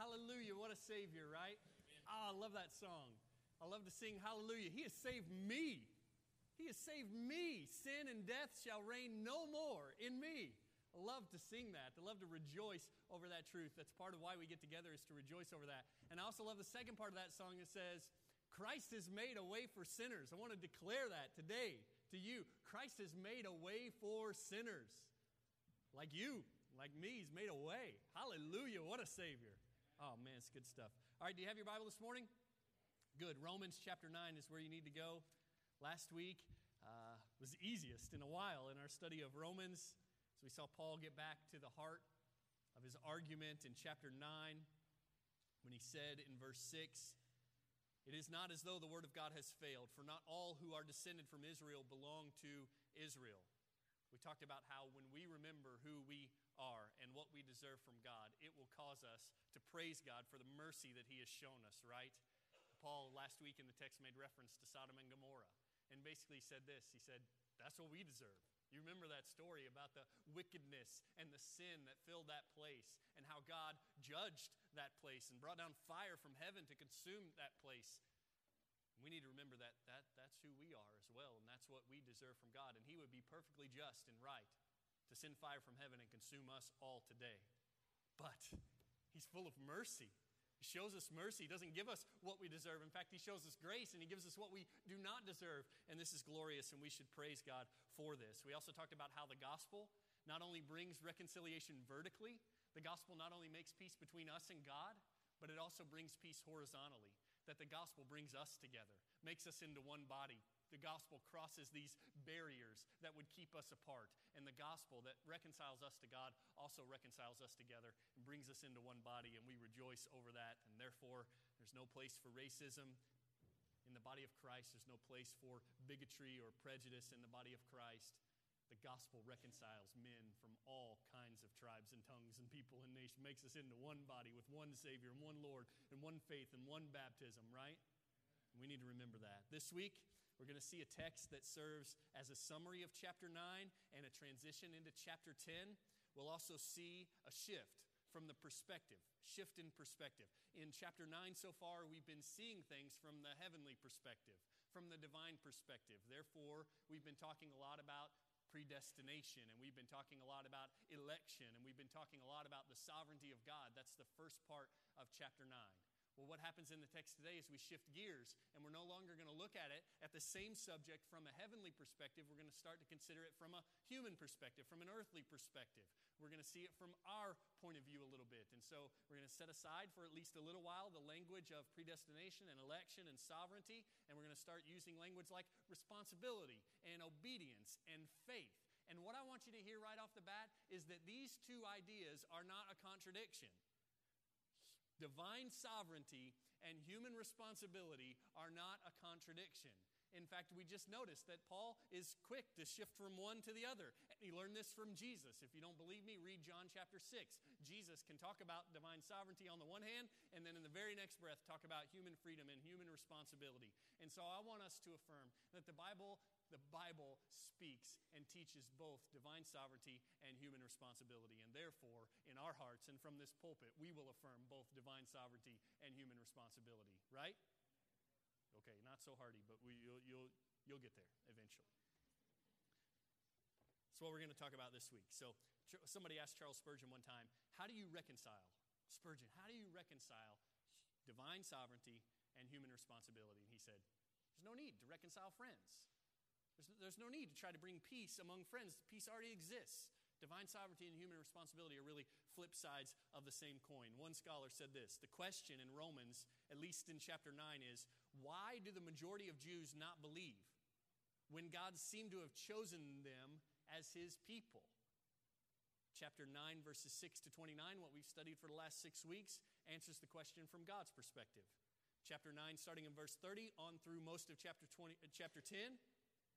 Hallelujah, what a Savior, right? Ah, I love that song. I love to sing Hallelujah. He has saved me. He has saved me. Sin and death shall reign no more in me. I love to sing that. I love to rejoice over that truth. That's part of why we get together is to rejoice over that. And I also love the second part of that song that says, Christ has made a way for sinners. I want to declare that today to you. Christ has made a way for sinners. Like you, like me, he's made a way. Hallelujah. What a Savior. Oh, man, it's good stuff. All right, do you have your Bible this morning? Good. Romans chapter 9 is where you need to go. Last week uh, was the easiest in a while in our study of Romans. So we saw Paul get back to the heart of his argument in chapter 9 when he said in verse 6 It is not as though the word of God has failed, for not all who are descended from Israel belong to Israel. We talked about how when we remember who we are and what we deserve from God, it will cause us to praise God for the mercy that He has shown us, right? Paul last week in the text made reference to Sodom and Gomorrah and basically said this He said, That's what we deserve. You remember that story about the wickedness and the sin that filled that place and how God judged that place and brought down fire from heaven to consume that place. We need to remember that, that that's who we are as well, and that's what we deserve from God. And He would be perfectly just and right to send fire from heaven and consume us all today. But He's full of mercy. He shows us mercy. He doesn't give us what we deserve. In fact, He shows us grace and He gives us what we do not deserve. And this is glorious, and we should praise God for this. We also talked about how the gospel not only brings reconciliation vertically, the gospel not only makes peace between us and God, but it also brings peace horizontally. That the gospel brings us together, makes us into one body, the gospel crosses these barriers that would keep us apart. And the gospel that reconciles us to God also reconciles us together and brings us into one body, and we rejoice over that. And therefore, there's no place for racism in the body of Christ, there's no place for bigotry or prejudice in the body of Christ. The gospel reconciles men from all kinds of tribes and tongues and people and nations, makes us into one body with one Savior and one Lord and one faith and one baptism, right? We need to remember that. This week, we're going to see a text that serves as a summary of chapter 9 and a transition into chapter 10. We'll also see a shift from the perspective, shift in perspective. In chapter 9 so far, we've been seeing things from the heavenly perspective, from the divine perspective. Therefore, we've been talking a lot about predestination, and we've been talking a lot about election, and we've been talking a lot about the sovereignty of God. That's the first part of chapter 9. Well, what happens in the text today is we shift gears and we're no longer going to look at it at the same subject from a heavenly perspective. We're going to start to consider it from a human perspective, from an earthly perspective. We're going to see it from our point of view a little bit. And so we're going to set aside for at least a little while the language of predestination and election and sovereignty, and we're going to start using language like responsibility and obedience and faith. And what I want you to hear right off the bat is that these two ideas are not a contradiction divine sovereignty and human responsibility are not a contradiction. In fact, we just noticed that Paul is quick to shift from one to the other. And he learned this from Jesus. If you don't believe me, read John chapter 6. Jesus can talk about divine sovereignty on the one hand, and then in the very next breath, talk about human freedom and human responsibility. And so I want us to affirm that the Bible the Bible speaks and teaches both divine sovereignty and human responsibility. And therefore, in our hearts and from this pulpit, we will affirm both divine sovereignty and human responsibility, right? Okay, not so hardy, but we, you'll, you'll, you'll get there eventually. That's what we're going to talk about this week. So, somebody asked Charles Spurgeon one time, How do you reconcile, Spurgeon, how do you reconcile divine sovereignty and human responsibility? And he said, There's no need to reconcile friends. There's, there's no need to try to bring peace among friends. Peace already exists. Divine sovereignty and human responsibility are really flip sides of the same coin. One scholar said this The question in Romans, at least in chapter 9, is why do the majority of Jews not believe when God seemed to have chosen them as his people? Chapter 9, verses 6 to 29, what we've studied for the last six weeks, answers the question from God's perspective. Chapter 9, starting in verse 30, on through most of chapter, 20, uh, chapter 10,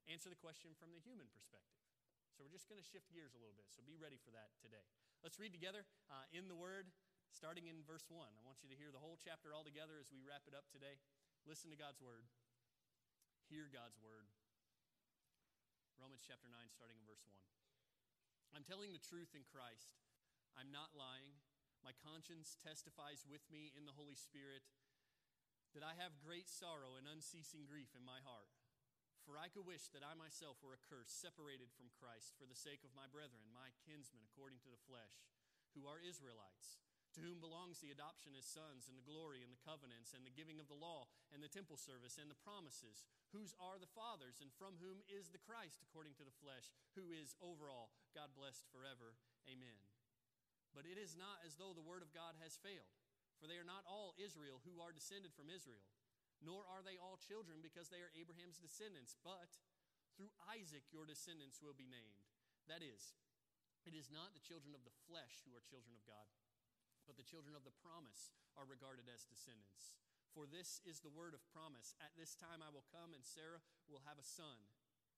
answer the question from the human perspective. So we're just going to shift gears a little bit. So be ready for that today. Let's read together uh, in the Word, starting in verse 1. I want you to hear the whole chapter all together as we wrap it up today. Listen to God's Word, hear God's Word. Romans chapter 9, starting in verse 1. I'm telling the truth in Christ. I'm not lying. My conscience testifies with me in the Holy Spirit that I have great sorrow and unceasing grief in my heart. For I could wish that I myself were accursed, separated from Christ, for the sake of my brethren, my kinsmen according to the flesh, who are Israelites, to whom belongs the adoption as sons, and the glory, and the covenants, and the giving of the law, and the temple service, and the promises, whose are the fathers, and from whom is the Christ according to the flesh, who is over all, God blessed forever. Amen. But it is not as though the word of God has failed, for they are not all Israel who are descended from Israel, nor are they all children because they are Abraham's descendants, but through Isaac your descendants will be named. That is, it is not the children of the flesh who are children of God, but the children of the promise are regarded as descendants. For this is the word of promise At this time I will come, and Sarah will have a son.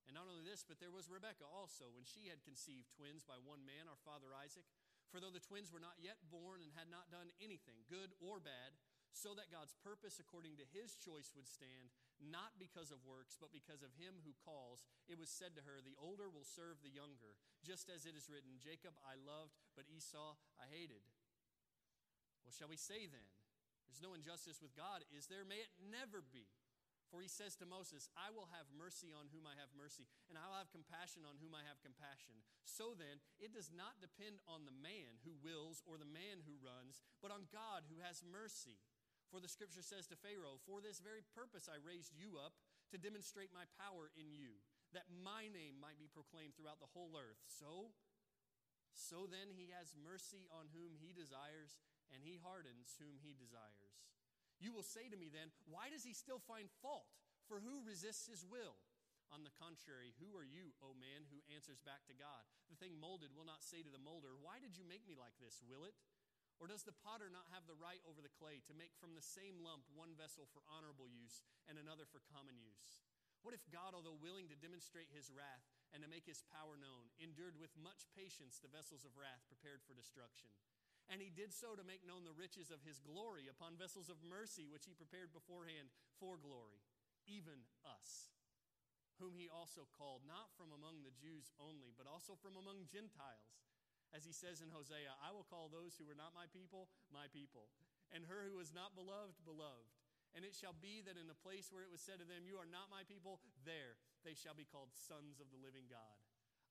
And not only this, but there was Rebekah also, when she had conceived twins by one man, our father Isaac. For though the twins were not yet born and had not done anything, good or bad, so that God's purpose according to his choice would stand, not because of works, but because of him who calls, it was said to her, The older will serve the younger, just as it is written, Jacob I loved, but Esau I hated. What shall we say then? There's no injustice with God, is there? May it never be. For he says to Moses, I will have mercy on whom I have mercy, and I will have compassion on whom I have compassion. So then, it does not depend on the man who wills or the man who runs, but on God who has mercy. For the scripture says to Pharaoh, For this very purpose I raised you up, to demonstrate my power in you, that my name might be proclaimed throughout the whole earth. So, so then he has mercy on whom he desires, and he hardens whom he desires. You will say to me then, Why does he still find fault? For who resists his will? On the contrary, who are you, O man, who answers back to God? The thing molded will not say to the molder, Why did you make me like this? Will it? Or does the potter not have the right over the clay to make from the same lump one vessel for honorable use and another for common use? What if God, although willing to demonstrate his wrath and to make his power known, endured with much patience the vessels of wrath prepared for destruction? And he did so to make known the riches of his glory upon vessels of mercy, which he prepared beforehand for glory, even us, whom he also called, not from among the Jews only, but also from among Gentiles. As he says in Hosea, I will call those who were not my people, my people, and her who was not beloved, beloved. And it shall be that in the place where it was said to them, You are not my people, there they shall be called sons of the living God.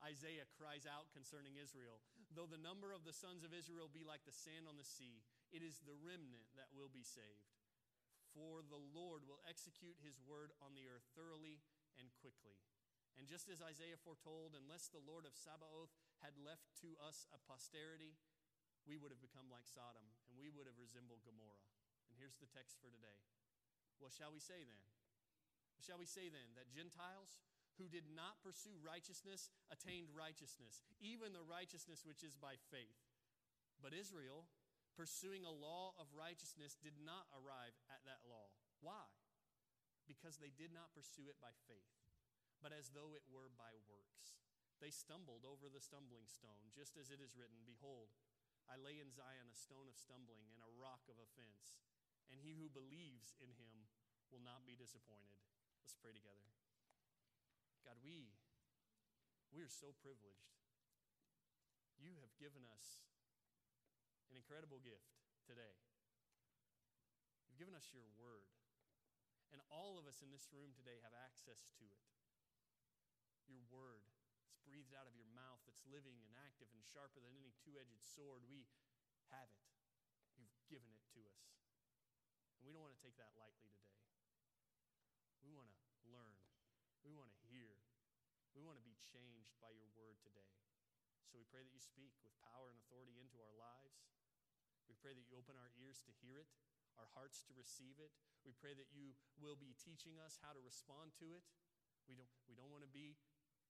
Isaiah cries out concerning Israel Though the number of the sons of Israel be like the sand on the sea, it is the remnant that will be saved. For the Lord will execute his word on the earth thoroughly and quickly. And just as Isaiah foretold, unless the Lord of Sabaoth had left to us a posterity, we would have become like Sodom and we would have resembled Gomorrah. And here's the text for today. What shall we say then? Shall we say then? That Gentiles who did not pursue righteousness attained righteousness, even the righteousness which is by faith. But Israel, pursuing a law of righteousness, did not arrive at that law. Why? Because they did not pursue it by faith, but as though it were by works. They stumbled over the stumbling stone, just as it is written Behold, I lay in Zion a stone of stumbling and a rock of offense, and he who believes in him will not be disappointed. Let's pray together. God, we, we are so privileged. You have given us an incredible gift today. You've given us your word. And all of us in this room today have access to it. Your word is breathed out of your mouth, that's living and active and sharper than any two edged sword. We have it. You've given it to us. And we don't want to take that lightly today. We want to learn. We want to be changed by your word today. So we pray that you speak with power and authority into our lives. We pray that you open our ears to hear it, our hearts to receive it. We pray that you will be teaching us how to respond to it. We don't, we don't want to be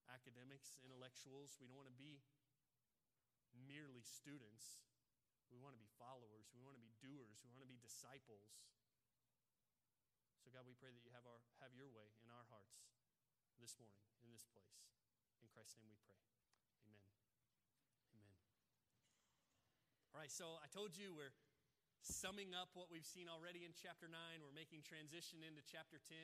academics, intellectuals. We don't want to be merely students. We want to be followers. We want to be doers. We want to be disciples. So, God, we pray that you have, our, have your way in our hearts this morning in this place. In Christ's name we pray. Amen. Amen. All right, so I told you we're summing up what we've seen already in chapter 9. We're making transition into chapter 10.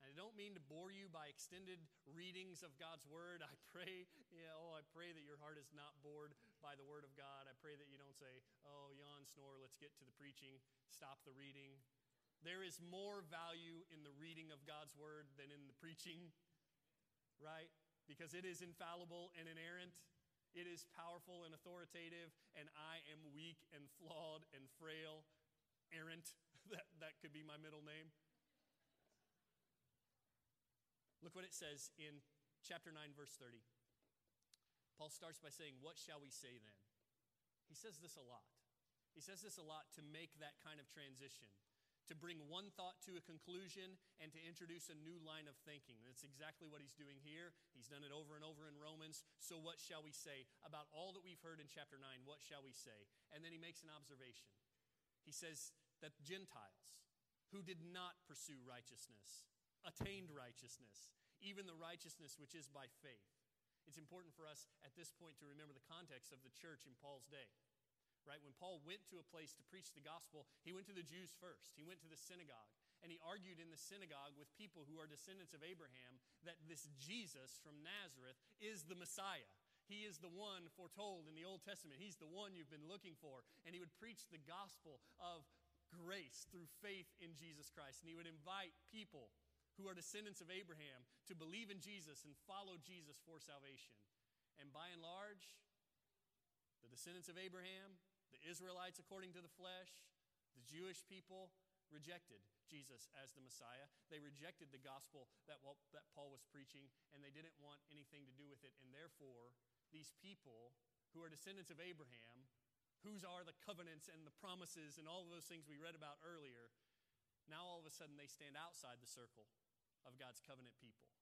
And I don't mean to bore you by extended readings of God's word. I pray, you oh, know, I pray that your heart is not bored by the word of God. I pray that you don't say, "Oh, yawn, snore, let's get to the preaching, stop the reading." There is more value in the reading of God's word than in the preaching, right? Because it is infallible and inerrant. It is powerful and authoritative, and I am weak and flawed and frail. Errant, that, that could be my middle name. Look what it says in chapter 9, verse 30. Paul starts by saying, What shall we say then? He says this a lot. He says this a lot to make that kind of transition, to bring one thought to a conclusion and to introduce a new line of thinking. That's exactly what he's doing here. He's done it over and over in Romans. So, what shall we say about all that we've heard in chapter 9? What shall we say? And then he makes an observation. He says that Gentiles who did not pursue righteousness attained righteousness, even the righteousness which is by faith. It's important for us at this point to remember the context of the church in Paul's day. Right? When Paul went to a place to preach the gospel, he went to the Jews first. He went to the synagogue and he argued in the synagogue with people who are descendants of Abraham that this Jesus from Nazareth is the Messiah. He is the one foretold in the Old Testament. He's the one you've been looking for. And he would preach the gospel of grace through faith in Jesus Christ. And he would invite people who are descendants of Abraham to believe in Jesus and follow Jesus for salvation. And by and large, the descendants of Abraham, the Israelites according to the flesh, the Jewish people rejected Jesus as the Messiah. They rejected the gospel that, that Paul was preaching, and they didn't want anything to do with it. And therefore, these people who are descendants of Abraham, whose are the covenants and the promises and all of those things we read about earlier, now all of a sudden they stand outside the circle of God's covenant people.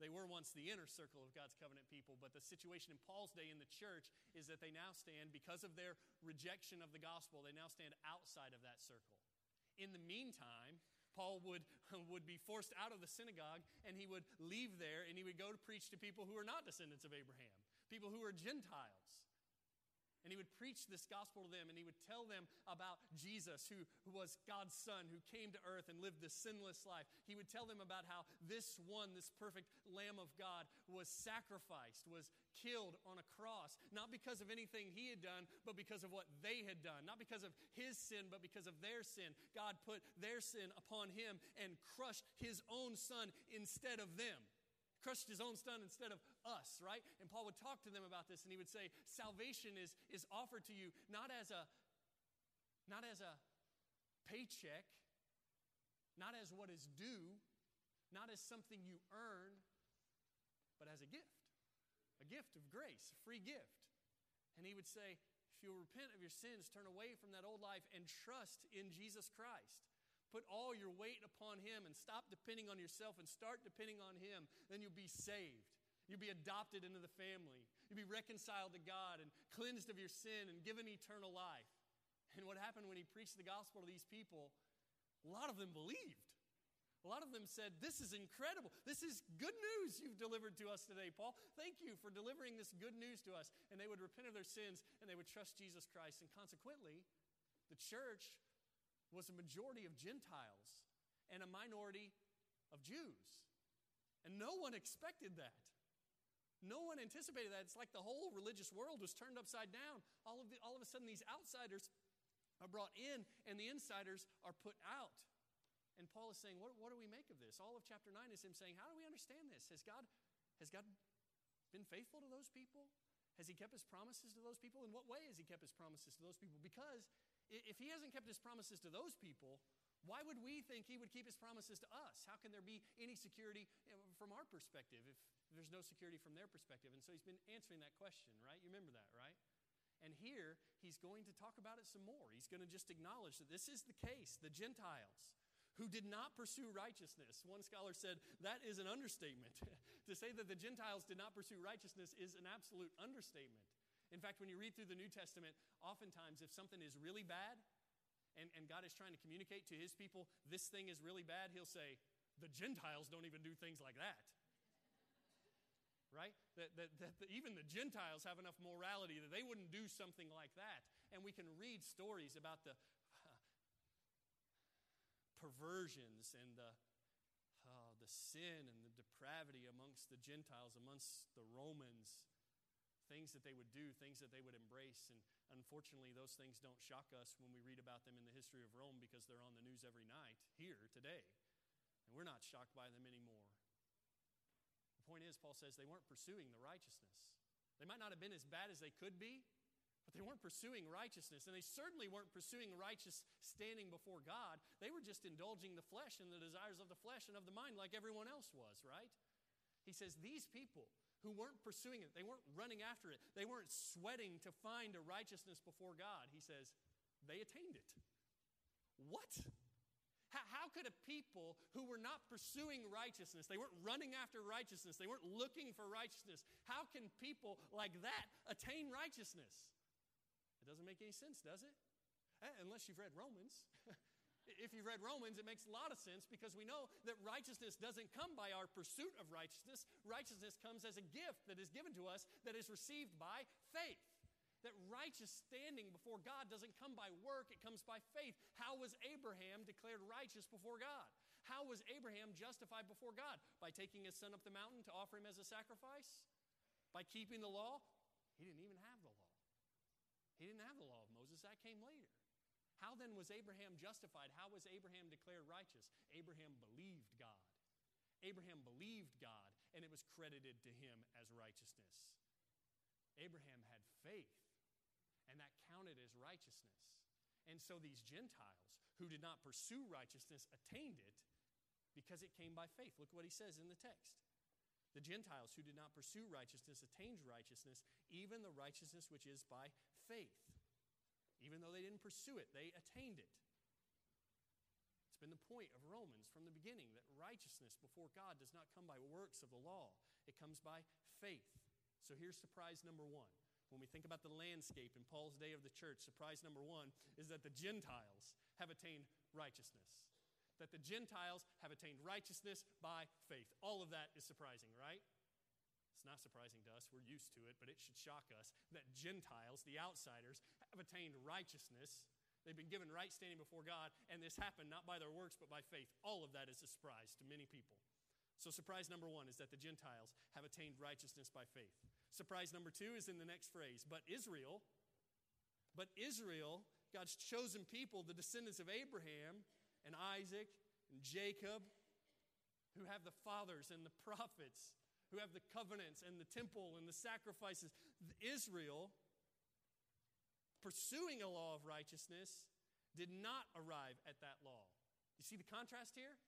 They were once the inner circle of God's covenant people, but the situation in Paul's day in the church is that they now stand, because of their rejection of the gospel, they now stand outside of that circle. In the meantime, Paul would, would be forced out of the synagogue and he would leave there and he would go to preach to people who are not descendants of Abraham, people who are Gentiles. And he would preach this gospel to them and he would tell them about Jesus, who, who was God's son, who came to earth and lived this sinless life. He would tell them about how this one, this perfect Lamb of God, was sacrificed, was killed on a cross, not because of anything he had done, but because of what they had done. Not because of his sin, but because of their sin. God put their sin upon him and crushed his own son instead of them crushed his own son instead of us, right? And Paul would talk to them about this and he would say, salvation is, is offered to you not as a not as a paycheck, not as what is due, not as something you earn, but as a gift. A gift of grace, a free gift. And he would say, if you'll repent of your sins, turn away from that old life, and trust in Jesus Christ, Put all your weight upon Him and stop depending on yourself and start depending on Him. Then you'll be saved. You'll be adopted into the family. You'll be reconciled to God and cleansed of your sin and given eternal life. And what happened when he preached the gospel to these people? A lot of them believed. A lot of them said, This is incredible. This is good news you've delivered to us today, Paul. Thank you for delivering this good news to us. And they would repent of their sins and they would trust Jesus Christ. And consequently, the church was a majority of Gentiles and a minority of Jews. And no one expected that. No one anticipated that. It's like the whole religious world was turned upside down. All of, the, all of a sudden, these outsiders are brought in and the insiders are put out. And Paul is saying, what, what do we make of this? All of chapter 9 is him saying, How do we understand this? Has God, has God been faithful to those people? Has he kept his promises to those people? In what way has he kept his promises to those people? Because if he hasn't kept his promises to those people, why would we think he would keep his promises to us? How can there be any security from our perspective if there's no security from their perspective? And so he's been answering that question, right? You remember that, right? And here he's going to talk about it some more. He's going to just acknowledge that this is the case. The Gentiles who did not pursue righteousness. One scholar said that is an understatement. to say that the Gentiles did not pursue righteousness is an absolute understatement. In fact, when you read through the New Testament, oftentimes if something is really bad and, and God is trying to communicate to his people, this thing is really bad, he'll say, the Gentiles don't even do things like that. Right? That, that, that, even the Gentiles have enough morality that they wouldn't do something like that. And we can read stories about the perversions and the, uh, the sin and the depravity amongst the Gentiles, amongst the Romans, things that they would do, things that they would embrace. And unfortunately, those things don't shock us when we read about them in the history of Rome because they're on the news every night here today. And we're not shocked by them anymore. The point is, Paul says they weren't pursuing the righteousness. They might not have been as bad as they could be, but they weren't pursuing righteousness. And they certainly weren't pursuing righteous standing before God. They were just indulging the flesh and the desires of the flesh and of the mind like everyone else was, right? He says, These people, who weren't pursuing it. They weren't running after it. They weren't sweating to find a righteousness before God. He says, they attained it. What? How, could a people who were not pursuing righteousness, they weren't running after righteousness, they weren't looking for righteousness, how can people like that attain righteousness? It doesn't make any sense, does it? Eh, unless you've read Romans. if you've read Romans, it makes a lot of sense because we know that righteousness doesn't come by our pursuit of righteousness. Righteousness comes as a gift that is given to us that is received by faith. That righteous standing before God doesn't come by work, it comes by faith. How was Abraham declared righteous before God? How was Abraham justified before God? By taking his son up the mountain to offer him as a sacrifice? By keeping the law? He didn't even have the law. He didn't have the law of Moses, that came later. How then was Abraham justified? How was Abraham declared righteous? Abraham believed God. Abraham believed God, and it was credited to him as righteousness. Abraham had faith, and that counted as righteousness. And so these Gentiles who did not pursue righteousness attained it because it came by faith. Look what he says in the text. The Gentiles who did not pursue righteousness attained righteousness, even the righteousness which is by faith. Even though they didn't pursue it, they attained it. It's been the point of Romans from the beginning that righteousness before God does not come by works of the law, it comes by faith. So here's surprise number one. When we think about the landscape in Paul's day of the church, surprise number one is that the Gentiles have attained righteousness. That the Gentiles have attained righteousness by faith. All of that is surprising, right? It's not surprising to us, we're used to it, but it should shock us that Gentiles, the outsiders, have attained righteousness. They've been given right standing before God, and this happened not by their works, but by faith. All of that is a surprise to many people. So, surprise number one is that the Gentiles have attained righteousness by faith. Surprise number two is in the next phrase. But Israel, but Israel, God's chosen people, the descendants of Abraham and Isaac and Jacob, who have the fathers and the prophets, who have the covenants and the temple and the sacrifices. Israel, pursuing a law of righteousness, did not arrive at that law. You see the contrast here?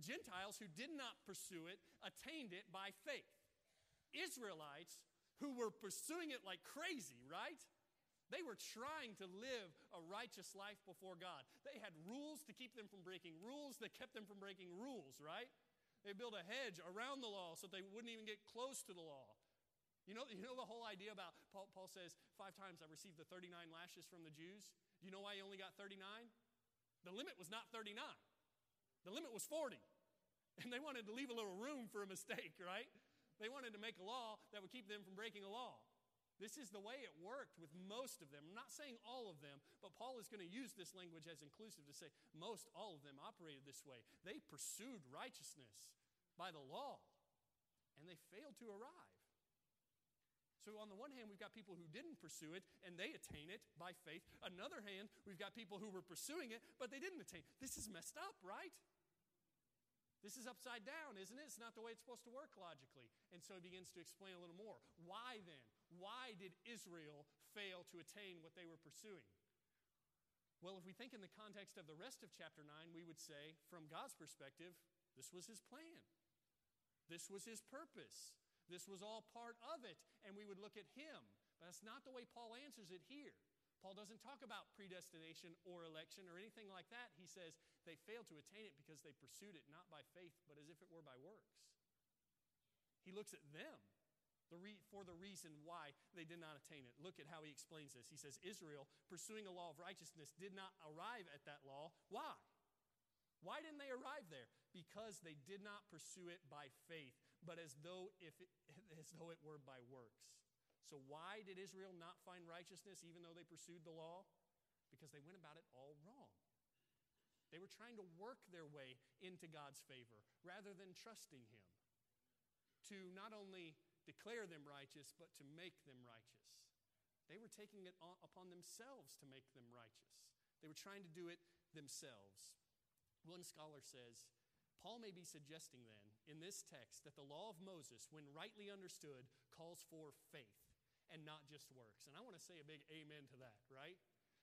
Gentiles who did not pursue it attained it by faith. Israelites who were pursuing it like crazy, right? They were trying to live a righteous life before God. They had rules to keep them from breaking rules that kept them from breaking rules, right? They built a hedge around the law so they wouldn't even get close to the law. You know, you know the whole idea about, Paul, Paul says, five times I received the 39 lashes from the Jews. Do you know why he only got 39? The limit was not 39, the limit was 40. And they wanted to leave a little room for a mistake, right? They wanted to make a law that would keep them from breaking a law. This is the way it worked with most of them. I'm not saying all of them, but Paul is going to use this language as inclusive to say most all of them operated this way. They pursued righteousness by the law, and they failed to arrive. So, on the one hand, we've got people who didn't pursue it and they attain it by faith. Another hand, we've got people who were pursuing it but they didn't attain. This is messed up, right? This is upside down, isn't it? It's not the way it's supposed to work logically. And so he begins to explain a little more. Why then? Why did Israel fail to attain what they were pursuing? Well, if we think in the context of the rest of chapter 9, we would say, from God's perspective, this was his plan. This was his purpose. This was all part of it. And we would look at him. But that's not the way Paul answers it here. Paul doesn't talk about predestination or election or anything like that. He says they failed to attain it because they pursued it not by faith, but as if it were by works. He looks at them the for the reason why they did not attain it. Look at how he explains this. He says, Israel, pursuing a law of righteousness, did not arrive at that law. Why? Why didn't they arrive there? Because they did not pursue it by faith, but as though, if it, as though it were by works. So, why did Israel not find righteousness even though they pursued the law? Because they went about it all wrong. They were trying to work their way into God's favor rather than trusting Him to not only declare them righteous, but to make them righteous. They were taking it upon themselves to make them righteous. They were trying to do it themselves. One scholar says, Paul may be suggesting then in this text that the law of Moses, when rightly understood, calls for faith and not just works. And I want to say a big amen to that, right?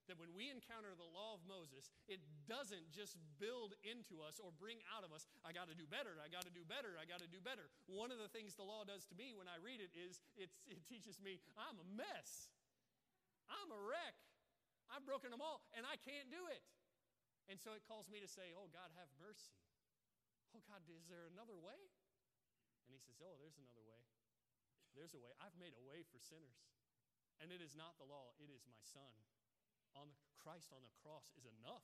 That when we encounter the law of Moses, it doesn't just build into us or bring out of us, I got to do better, I got to do better, I got to do better. One of the things the law does to me when I read it is it teaches me I'm a mess. I'm a wreck. I've broken them all, and I can't do it. And so it calls me to say, Oh, God, have mercy. Oh, God, is there another way? And he says, Oh, there's another way. There's a way. I've made a way for sinners. And it is not the law, it is my son. On the, Christ on the cross is enough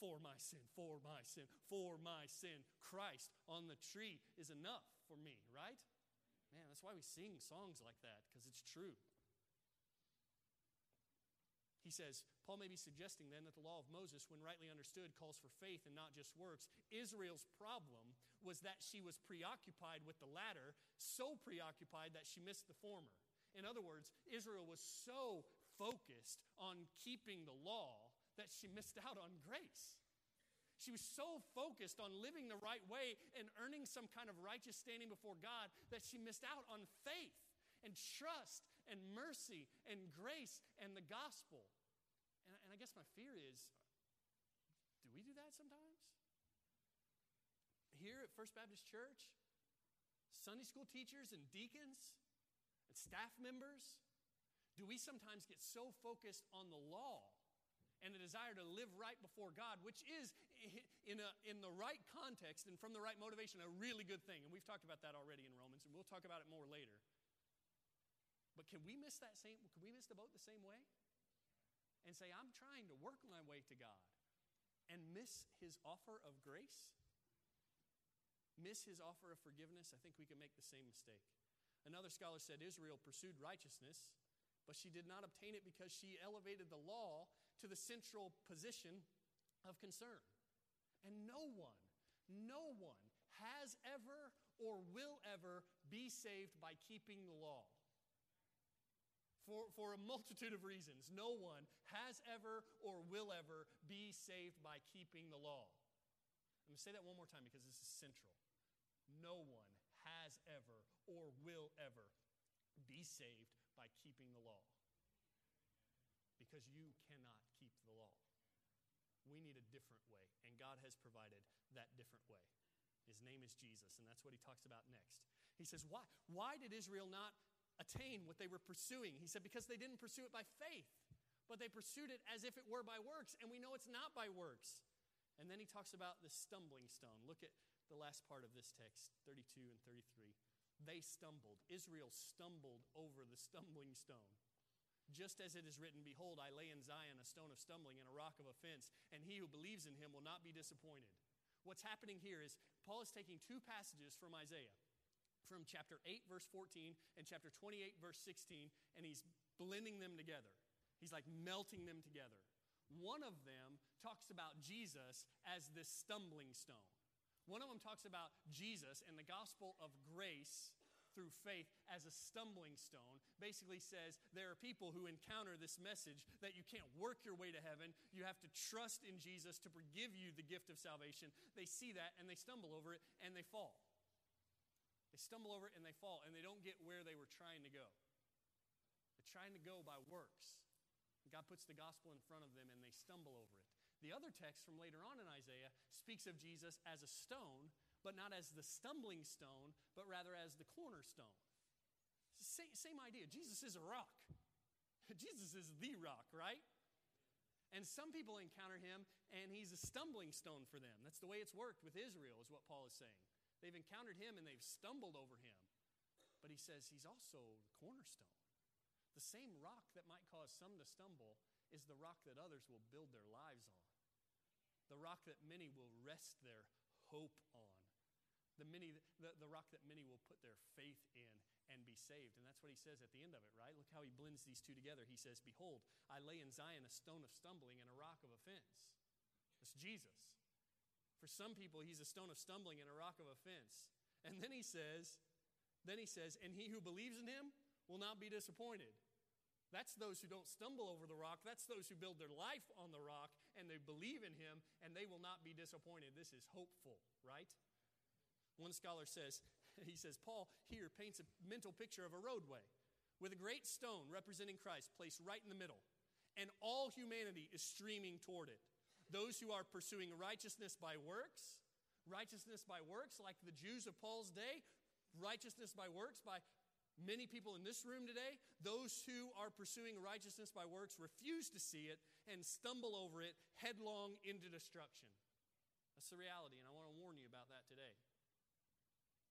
for my sin, for my sin, for my sin. Christ on the tree is enough for me, right? Man, that's why we sing songs like that, because it's true. He says, Paul may be suggesting then that the law of Moses, when rightly understood, calls for faith and not just works. Israel's problem was that she was preoccupied with the latter, so preoccupied that she missed the former. In other words, Israel was so focused on keeping the law that she missed out on grace. She was so focused on living the right way and earning some kind of righteous standing before God that she missed out on faith and trust and mercy and grace and the gospel. And, and I guess my fear is do we do that sometimes? Here at First Baptist Church, Sunday school teachers and deacons and staff members, do we sometimes get so focused on the law and the desire to live right before God, which is in, a, in the right context and from the right motivation a really good thing. And we've talked about that already in Romans, and we'll talk about it more later. But can we miss that same, can we miss the boat the same way? and say, I'm trying to work my way to God and miss his offer of grace, miss his offer of forgiveness, I think we can make the same mistake. Another scholar said Israel pursued righteousness, but she did not obtain it because she elevated the law to the central position of concern. And no one, no one has ever or will ever be saved by keeping the law for, for a multitude of reasons. No one has ever or will ever be saved by keeping the law. I'm going to say that one more time because this is central. No one has ever or will ever be saved by keeping the law. Because you cannot keep the law. We need a different way, and God has provided that different way. His name is Jesus, and that's what he talks about next. He says, Why, why did Israel not attain what they were pursuing. He said, because they didn't pursue it by faith, but they pursued it as if it were by works, and we know it's not by works. And then he talks about the stumbling stone. Look at the last part of this text, 32 and 33. They stumbled. Israel stumbled over the stumbling stone. Just as it is written, Behold, I lay in Zion a stone of stumbling and a rock of offense, and he who believes in him will not be disappointed. What's happening here is Paul is taking two passages from Isaiah from chapter 8, verse 14, and chapter 28, verse 16, and he's blending them together. He's like melting them together. One of them talks about Jesus as this stumbling stone. One of them talks about Jesus and the gospel of grace through faith as a stumbling stone basically says there are people who encounter this message that you can't work your way to heaven. You have to trust in Jesus to forgive you the gift of salvation. They see that and they stumble over it and they fall. They stumble over it and they fall, and they don't get where they were trying to go. They're trying to go by works. God puts the gospel in front of them and they stumble over it. The other text from later on in Isaiah speaks of Jesus as a stone, but not as the stumbling stone, but rather as the cornerstone. Same, same idea. Jesus is a rock. Jesus is the rock, right? And some people encounter him and he's a stumbling stone for them. That's the way it's worked with Israel, is what Paul is saying. They've encountered him and they've stumbled over him. But he says he's also the cornerstone. The same rock that might cause some to stumble is the rock that others will build their lives on. The rock that many will rest their hope on. The, many, the, the rock that many will put their faith in and be saved. And that's what he says at the end of it, right? Look how he blends these two together. He says, Behold, I lay in Zion a stone of stumbling and a rock of offense. It's Jesus. For some people, he's a stone of stumbling and a rock of offense. And then he says, then he says, and he who believes in him will not be disappointed. That's those who don't stumble over the rock. That's those who build their life on the rock and they believe in him and they will not be disappointed. This is hopeful, right? One scholar says, he says, Paul here paints a mental picture of a roadway with a great stone representing Christ placed right in the middle, and all humanity is streaming toward it. Those who are pursuing righteousness by works, righteousness by works, like the Jews of Paul's day, righteousness by works by many people in this room today. Those who are pursuing righteousness by works refuse to see it and stumble over it headlong into destruction. That's the reality, and I want to warn you about that today.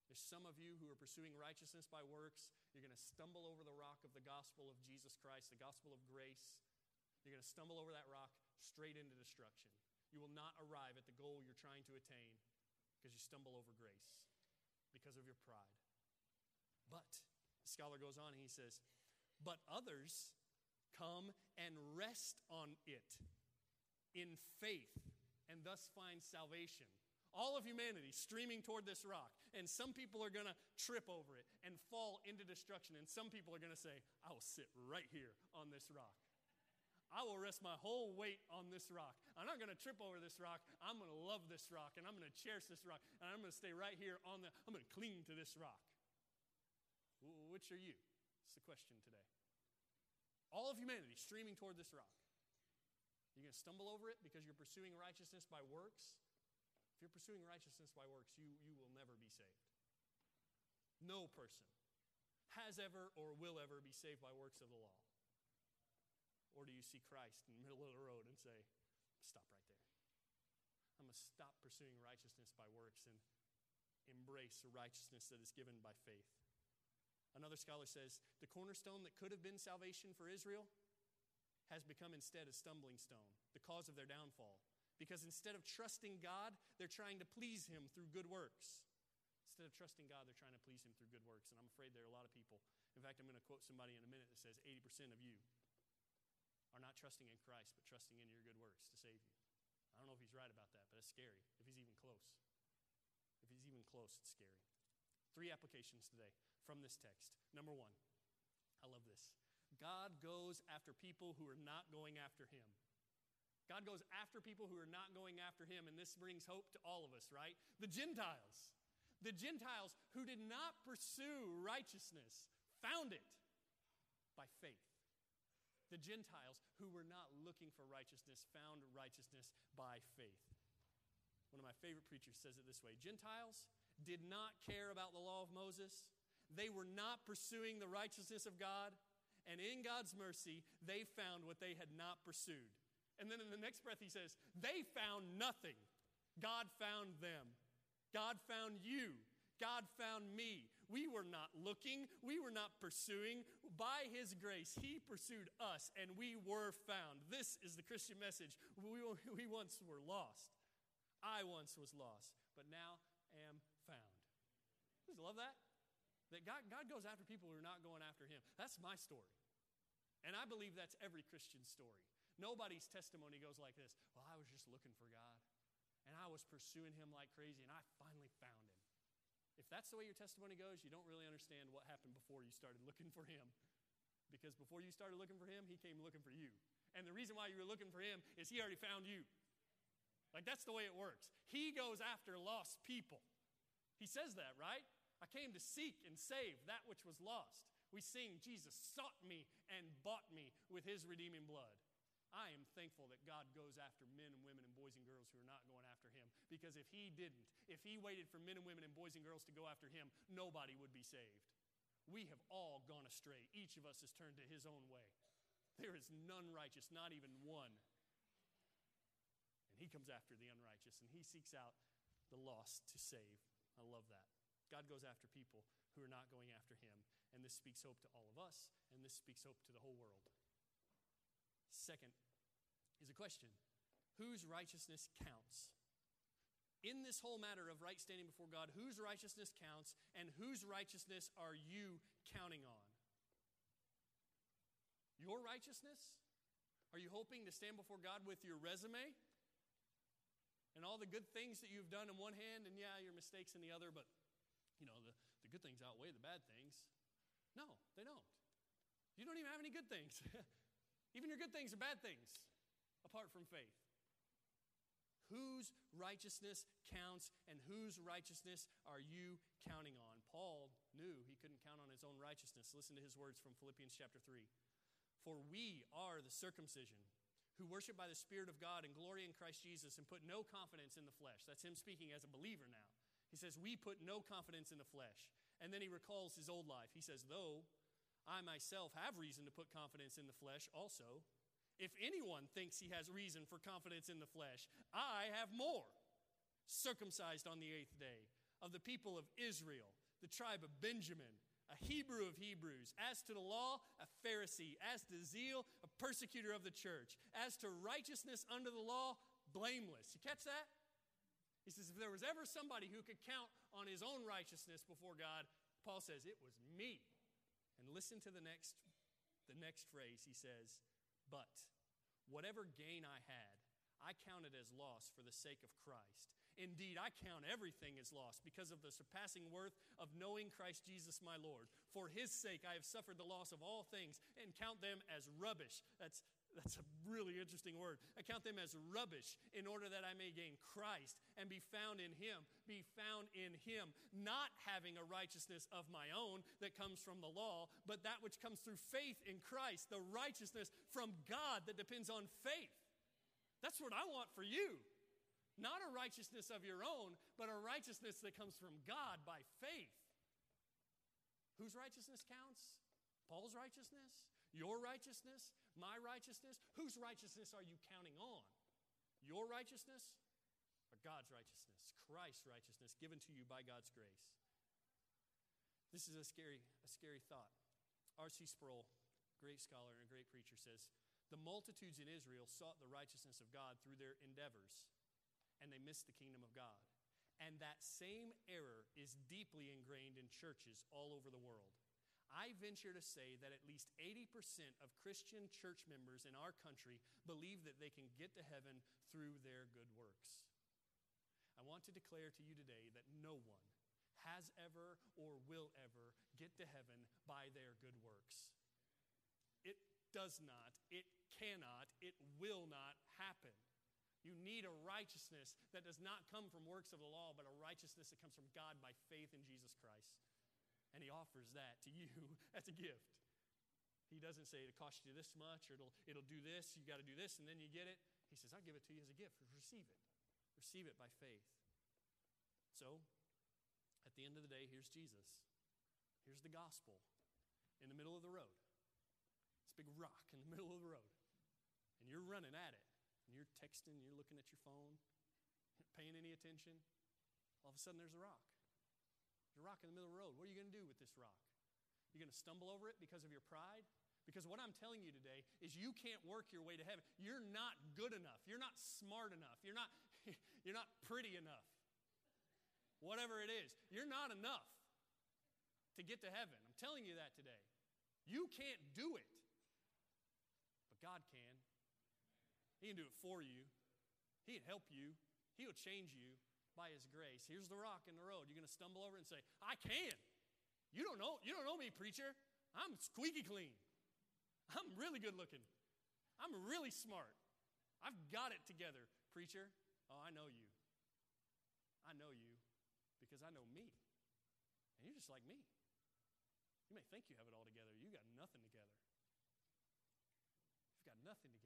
There's some of you who are pursuing righteousness by works. You're going to stumble over the rock of the gospel of Jesus Christ, the gospel of grace. You're going to stumble over that rock straight into destruction. You will not arrive at the goal you're trying to attain because you stumble over grace, because of your pride. But, scholar goes on and he says, but others come and rest on it in faith and thus find salvation. All of humanity streaming toward this rock. And some people are going to trip over it and fall into destruction. And some people are going to say, I will sit right here on this rock. I will rest my whole weight on this rock. I'm not going to trip over this rock. I'm going to love this rock and I'm going to cherish this rock and I'm going to stay right here on the, I'm going to cling to this rock. Which are you? It's the question today. All of humanity streaming toward this rock. You're going to stumble over it because you're pursuing righteousness by works. If you're pursuing righteousness by works, you, you will never be saved. No person has ever or will ever be saved by works of the law. Or do you see Christ in the middle of the road and say, stop right there? I'm going to stop pursuing righteousness by works and embrace a righteousness that is given by faith. Another scholar says the cornerstone that could have been salvation for Israel has become instead a stumbling stone, the cause of their downfall. Because instead of trusting God, they're trying to please Him through good works. Instead of trusting God, they're trying to please Him through good works. And I'm afraid there are a lot of people. In fact, I'm going to quote somebody in a minute that says 80% of you are not trusting in Christ, but trusting in your good works to save you. I don't know if he's right about that, but it's scary if he's even close. If he's even close, it's scary. Three applications today from this text. Number one, I love this. God goes after people who are not going after him. God goes after people who are not going after him, and this brings hope to all of us, right? The Gentiles. The Gentiles who did not pursue righteousness found it by faith. The Gentiles who were not looking for righteousness found righteousness by faith. One of my favorite preachers says it this way Gentiles did not care about the law of Moses, they were not pursuing the righteousness of God, and in God's mercy, they found what they had not pursued. And then in the next breath, he says, They found nothing. God found them. God found you. God found me. We were not looking, we were not pursuing. By His grace, He pursued us, and we were found. This is the Christian message. We, we once were lost. I once was lost, but now am found. You love that? That God, God goes after people who are not going after Him. That's my story. And I believe that's every Christian story. Nobody's testimony goes like this Well, I was just looking for God, and I was pursuing Him like crazy, and I finally found Him. If that's the way your testimony goes, you don't really understand what happened before you started looking for him. Because before you started looking for him, he came looking for you. And the reason why you were looking for him is he already found you. Like that's the way it works. He goes after lost people. He says that, right? I came to seek and save that which was lost. We sing, Jesus sought me and bought me with his redeeming blood. I am thankful that God goes after men and women and boys and girls who are not going after him. Because if he didn't, if he waited for men and women and boys and girls to go after him, nobody would be saved. We have all gone astray. Each of us has turned to his own way. There is none righteous, not even one. And he comes after the unrighteous and he seeks out the lost to save. I love that. God goes after people who are not going after him. And this speaks hope to all of us, and this speaks hope to the whole world. Second is a question Whose righteousness counts? In this whole matter of right standing before God, whose righteousness counts and whose righteousness are you counting on? Your righteousness? Are you hoping to stand before God with your resume and all the good things that you've done in one hand, and yeah, your mistakes in the other, but you know, the, the good things outweigh the bad things. No, they don't. You don't even have any good things. even your good things are bad things apart from faith. Whose righteousness counts and whose righteousness are you counting on? Paul knew he couldn't count on his own righteousness. Listen to his words from Philippians chapter 3. For we are the circumcision who worship by the Spirit of God and glory in Christ Jesus and put no confidence in the flesh. That's him speaking as a believer now. He says, We put no confidence in the flesh. And then he recalls his old life. He says, Though I myself have reason to put confidence in the flesh also, if anyone thinks he has reason for confidence in the flesh, I have more. Circumcised on the eighth day, of the people of Israel, the tribe of Benjamin a Hebrew of Hebrews, as to the law, a Pharisee, as to zeal, a persecutor of the church, as to righteousness under the law, blameless. You catch that? He says, if there was ever somebody who could count on his own righteousness before God, Paul says, it was me. And listen to the next, the next phrase. He says, but whatever gain I had, I counted as loss for the sake of Christ. Indeed, I count everything as loss because of the surpassing worth of knowing Christ Jesus my Lord. For his sake, I have suffered the loss of all things and count them as rubbish. That's, that's a really interesting word. I count them as rubbish in order that I may gain Christ and be found in him, be found in him, not having a righteousness of my own that comes from the law, but that which comes through faith in Christ, the righteousness from God that depends on faith. That's what I want for you. Not a righteousness of your own, but a righteousness that comes from God by faith. Whose righteousness counts? Paul's righteousness? Your righteousness? My righteousness? Whose righteousness are you counting on? Your righteousness or God's righteousness? Christ's righteousness given to you by God's grace. This is a scary, a scary thought. R.C. Sproul, great scholar and a great preacher, says The multitudes in Israel sought the righteousness of God through their endeavors and they missed the kingdom of God. And that same error is deeply ingrained in churches all over the world. I venture to say that at least 80% of Christian church members in our country believe that they can get to heaven through their good works. I want to declare to you today that no one has ever or will ever get to heaven by their good works. It does not, it cannot, it will not happen. You need a righteousness that does not come from works of the law, but a righteousness that comes from God by faith in Jesus Christ. And He offers that to you as a gift. He doesn't say it costs you this much or it'll, it'll do this, you got to do this, and then you get it. He says, I'll give it to you as a gift. Receive it. Receive it by faith. So, at the end of the day, here's Jesus. Here's the gospel in the middle of the road. It's a big rock in the middle of the road. And you're running at it and you're texting, you're looking at your phone, paying any attention, all of a sudden there's a rock. A rock in the middle of the road. What are you going to do with this rock? You're going to stumble over it because of your pride? Because what I'm telling you today is you can't work your way to heaven. You're not good enough. You're not smart enough. You're not, you're not pretty enough. Whatever it is, you're not enough to get to heaven. I'm telling you that today. You can't do it, but God can. He can do it for you. He can help you. He'll change you by his grace. Here's the rock in the road. You're going to stumble over and say, "I can." You don't know. You don't know me, preacher. I'm squeaky clean. I'm really good looking. I'm really smart. I've got it together, preacher. Oh, I know you. I know you because I know me. And you're just like me. You may think you have it all together. You got nothing together. You've got nothing together.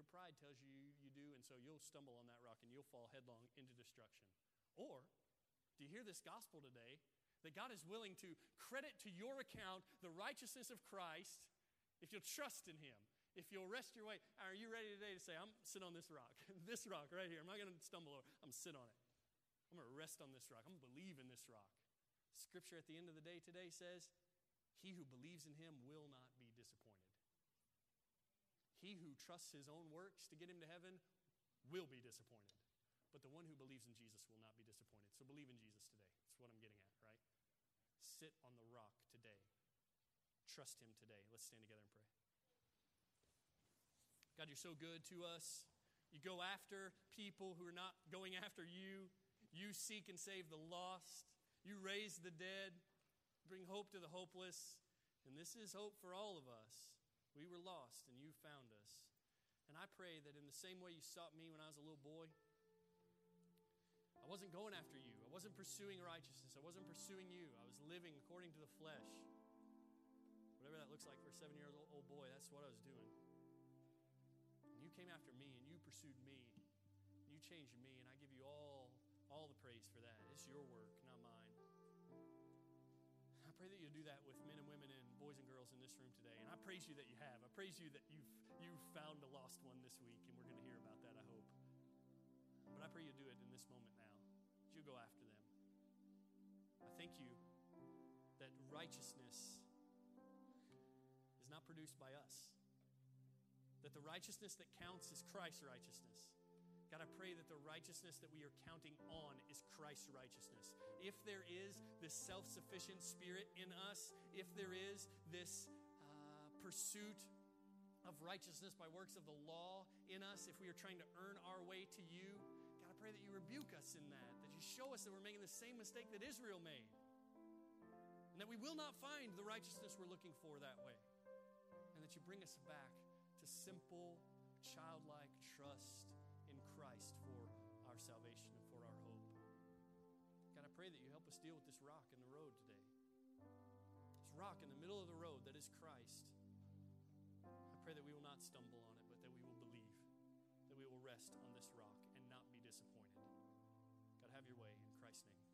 Your pride tells you you do, and so you'll stumble on that rock and you'll fall headlong into destruction. Or, do you hear this gospel today? That God is willing to credit to your account the righteousness of Christ if you'll trust in Him. If you'll rest your way, are you ready today to say, I'm sit on this rock, this rock right here. I'm not going to stumble over. I'm sit on it. I'm going to rest on this rock. I'm going to believe in this rock. Scripture at the end of the day today says, He who believes in Him will not be disappointed. He who trusts his own works to get him to heaven will be disappointed. But the one who believes in Jesus will not be disappointed. So believe in Jesus today. That's what I'm getting at, right? Sit on the rock today. Trust him today. Let's stand together and pray. God, you're so good to us. You go after people who are not going after you. You seek and save the lost. You raise the dead, bring hope to the hopeless. And this is hope for all of us. We were lost, and you found us. And I pray that in the same way you sought me when I was a little boy, I wasn't going after you. I wasn't pursuing righteousness. I wasn't pursuing you. I was living according to the flesh. Whatever that looks like for a seven year old boy, that's what I was doing. And you came after me and you pursued me. You changed me, and I give you all, all the praise for that. It's your work, not mine. I pray that you'll do that with men and women and boys and girls in this room today. And I praise you that you have. I praise you that you've, you've found a lost one this week, and we're going to hear about that, I hope. But I pray you do it in this moment now. You go after them. I thank you that righteousness is not produced by us. That the righteousness that counts is Christ's righteousness. God, I pray that the righteousness that we are counting on is Christ's righteousness. If there is this self sufficient spirit in us, if there is this uh, pursuit of righteousness by works of the law in us, if we are trying to earn our way to you, God, I pray that you rebuke us in that, that you show us that we're making the same mistake that Israel made, and that we will not find the righteousness we're looking for that way, and that you bring us back to simple, childlike trust salvation and for our hope. God, I pray that you help us deal with this rock in the road today. This rock in the middle of the road that is Christ. I pray that we will not stumble on it, but that we will believe, that we will rest on this rock and not be disappointed. God, have your way in Christ's name.